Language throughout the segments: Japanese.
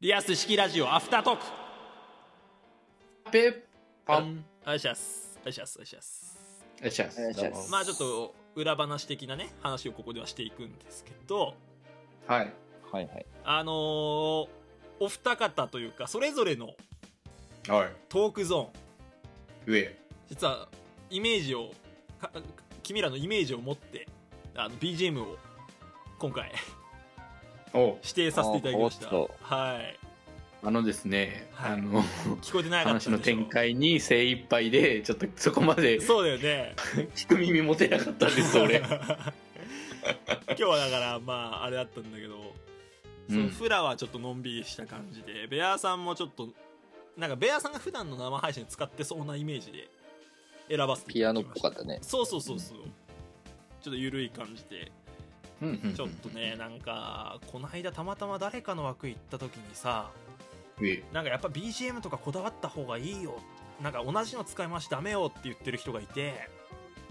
リアス式ラジオアフタートーク。ペッパあンお願いします。お願いします。お願いします。しゃお願いします。まあちょっと裏話的なね話をここではしていくんですけど。はい。はいはい。あのーお二方というかそれぞれのはい。トークゾーン。上。実はイメージをか君らのイメージを持ってあの BGM を今回お指定させていただきました。はい。あのですね、はい。あの聞こえてなかったでしょ話の展開に精一杯でちょっとそこまでそうだよね。聞く耳持てなかったんです俺。今日はだからまああれだったんだけど、そのうんフラはちょっとのんびりした感じでベアさんもちょっとなんかベアさんが普段の生配信で使ってそうなイメージで選ばせていピアノっぽかったね。そうそうそうそう。ちょっと緩い感じで。うんうんうんちょっとねなんかこの間たまたま誰かの枠行った時にさ上なんかやっぱ BGM とかこだわった方がいいよ。なんか同じの使い回しダメよって言ってる人がいて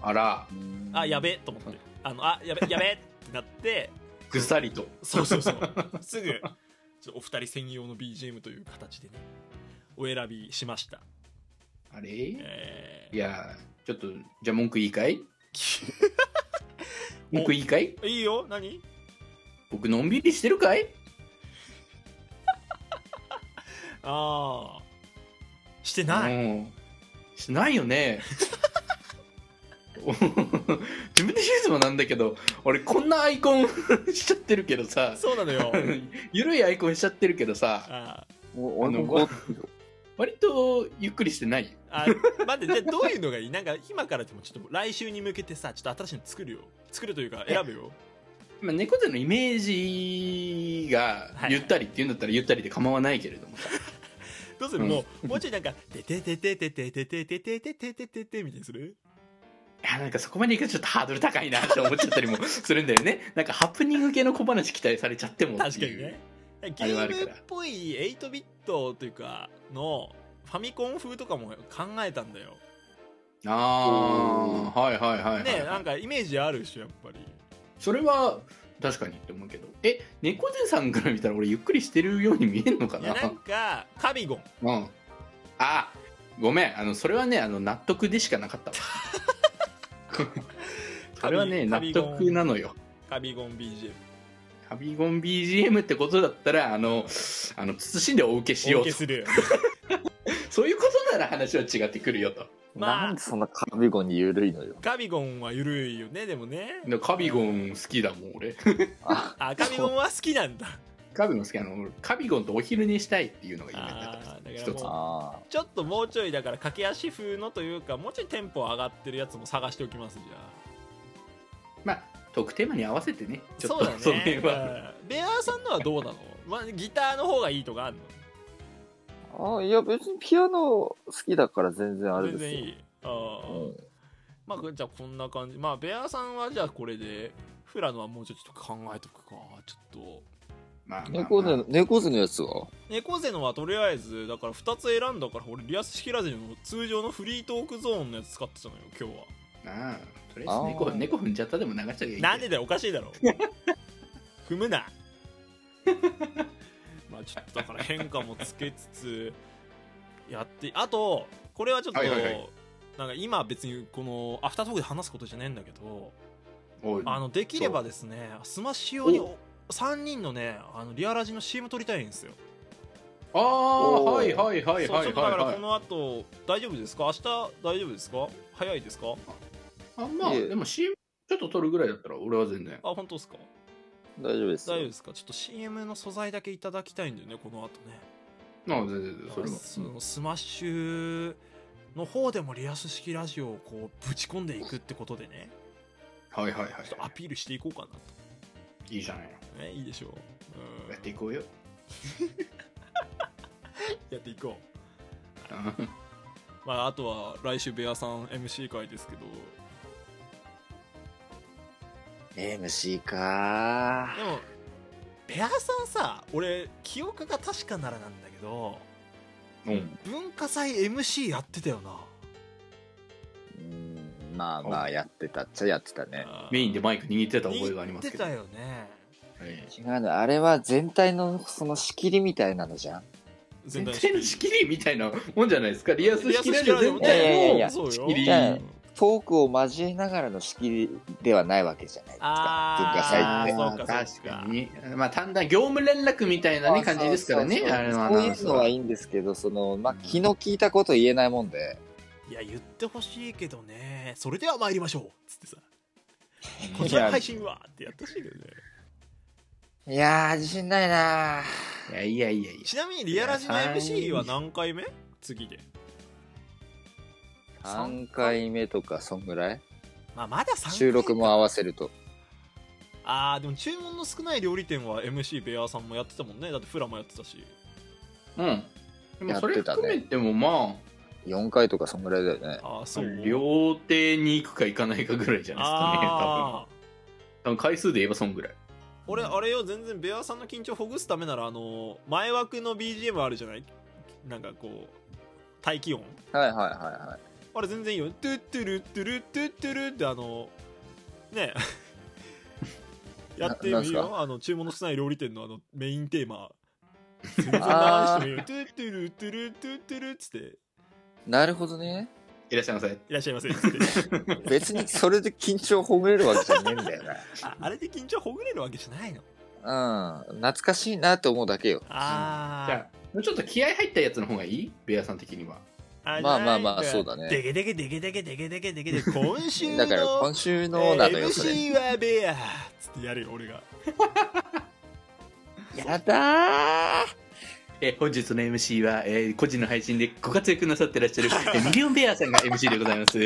あら。あやべえと思って。あのあやべやべえってなって。ぐさりと。そうそうそう。すぐお二人専用の BGM という形でねお選びしました。あれ？えいやちょっとじゃあ文句いいかい？ー、文句いいかい？いいよ。何？僕のんびりしてるかい？ああしてない、うん。しないよね。自分で言うのもなんだけど俺こんなアイコン しちゃってるけどさ。そうなのよ。ゆるいアイコンしちゃってるけどさ。あお俺もこ割とゆっくりしてないあ待ってじゃあどういうのがいい？なんか今からでもちょっと来週に向けてさちょっと新しいの作るよ。作るというか選ぶよ。まあ、猫背のイメージがゆったりっていうんだったらゆったりで構わないけれども。さ、どうする、もうもうちょいなんか「ててててててててててててててて」みたいにするいやなんかそこまでいくとちょっとハードル高いなって思っちゃったりもするんだよねなんかハプニング系の小話期待されちゃっても確かにねゲームっぽい8ビットというかのファミコン風とかも考えたんだよ。ああはいはいはいはい、ねなんかイメージあるでしょやっぱり。それは確かにって思うけど。え猫背さんから見たら俺ゆっくりしてるように見えるのかな？いやなんかカビゴン。うん。あごめん。あのそれはねあの納得でしかなかったわ。それはね納得なのよ。カビゴン BGM カビゴン BGM ってことだったらあのあの慎んでお受けしようと。お受けする そういうことなら話は違ってくるよと。まあ。なんでそんなカビゴンに緩いのよ。カビゴンは緩いよねでもね。でカビゴン好きだもん俺。あ、あカビゴンは好きなんだ。カビゴン好きなの。俺カビゴンとお昼寝したいっていうのが夢だあった。一つちょっともうちょいだから駆け足風のというかもうちょいテンポ上がってるやつ。も探しておきますじゃまあトークテーマに合わせてねあちょっとそうだね。その辺は。うん。ベアーさんのはどうなの、まあ、ギターの方がいいとかあるの？あ。あいや別にピアノ好きだから全然あれですよ。全然いい。あー、うん。まあじゃあこんな感じ。まあベアーさんはじゃあこれでフラノはもうちょっと考えとくか。ちょっと。まあ猫背の、猫背のやつが猫背のはとりあえずだから2つ選んだから俺リアス式ラジオの通常のフリートークゾーンのやつ使ってたのよ今日はああとりあえず猫あー。猫踏んじゃったでも流しちゃえばいいなんでだよおかしいだろ。踏むな。まあちょっとだから変化もつけつつやってあとこれはちょっと、はいはいはい。なんか今別にこのアフタートークで話すことじゃねえんだけどおい。あのできればですねスマッシュ用にお3人のねあのリアラジの CM 撮りたいんですよ。ああおー。はいはいはいそうちょっとだはい。はいはいからこの後大丈夫ですか？明日大丈夫ですか？早いですか？あまあでも CM ちょっと撮るぐらいだったら俺は全然。あ本当ですか？大丈夫です。よ。大丈夫ですか？ちょっと CM の素材だけいただきたいんだよねこの後ね。ああ全然全然それは。そのスマッシュの方でもリアス式ラジオをこうぶち込んでいくってことでね。はいはいはい。ちょっとアピールしていこうかなと、いいじゃないの。ね、いいでしょう、うん。やっていこうよ。やっていこう。まああとは来週ベアさん MC 会ですけど MC か。でもベアさんさ俺記憶が確かならなんだけどうん。文化祭 MC やってたよな。うん、まあまあやってたっちゃやってたね。メインでマイク握ってた覚えがありますけど。言ってたよね。ええ違うの。あれは全体のその仕切りみたいなのじゃん。全全体の仕切りみたいなもんじゃないですか。リアスリアス式全体の仕切りトークを交えながらの仕切りではないわけじゃないですか。文化祭って。確かか。に。まあ単な業務連絡みたいなね感じですからね。そうそうそう。あそういうナウンスはいいんですけど、その、まあ、気の利いたこと言えないもんで。いや言ってほしいけどね。それでは参りましょう。つってさ。こいちら配信はってやってほしいけどね。いやー、自信ないないやいやいやいや。ちなみにリアラジの MC は何回目？次で3回目とか、そんぐらい？まあまだ3回収録も合わせると。あーでも注文の少ない料理店は MC ベアさんもやってたもんね。だってフラもやってたし。うん。でもそれやってたね。含めてもま4回とかそんぐらいだよね。ああそう。あ料亭に行くか行かないかぐらいじゃないですかね多分。多分回数で言えばそんぐらい。俺あれよ全然ベアさんの緊張ほぐすためならあの前枠の BGM あるじゃない？なんかこう待機音。はいはいはいはい。あれ全然いいよ。トゥットゥルトゥルトゥットゥルってあのね。やってもいいよあの注文の少ない料理店のあのメインテーマ。全然流してもいいよトゥットゥルトゥルトゥットゥルっつって。なるほどね。いらっしゃいませ。いらっしゃいませ 別にそれで緊張ほぐれるわけじゃねえんだよああれで緊張ほぐれるわけじゃないの？な。うん。懐かしいなって思うだけよ。あじゃあもうちょっと気合入ったやつの方がいい？ベアさん的には。あまあまあまあそうだね。デゲデゲデゲデゲデゲデゲデゲデ 今週のだから今週のなのよ、それ。MC はベアつってやるよ俺が。やだー。えー本日の MC は、えー個人の配信でご活躍なさってらっしゃる、えーミリオンベアさんが MC でございます。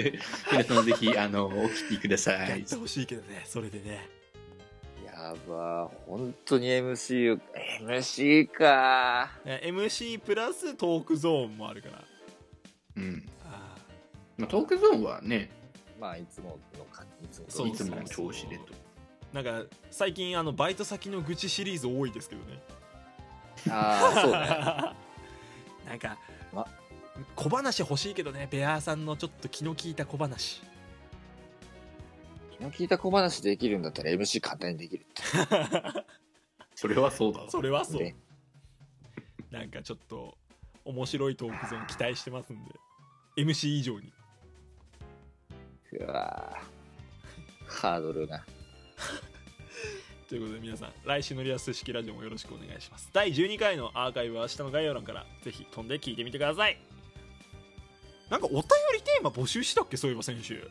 皆様ぜひ、あの、お聞きください。やっ。てほしいけどねそれでね。やばー。本当に MC、MC かね MC プラストークゾーンもあるからうん。あまあ、トークゾーンはね、まあ、いつもの感じ、いつもそういつもの調子でと。ーなんか最近あのバイト先の愚痴シリーズ多いですけどねああ、そうね。なんか、ま小話欲しいけどねベアーさんのちょっと気の利いた小話気の利いた小話できるんだったら MC 簡単にできるって。それはそうだわ。それはそうねなんかちょっと面白いトークゾーン期待してますんで。MC 以上に。うわー。ハードルが。ということで皆さん来週のリアス式ラジオもよろしくお願いします。第12回のアーカイブは下の概要欄からぜひ飛んで聞いてみてください。なんかお便りテーマ募集したっけ？そういえば先週。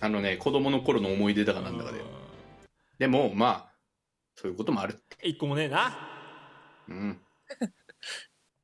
あのね、子供の頃の思い出だかなんだかで。うん。でも、まあ、そういうこともある。一個もねえな。うん。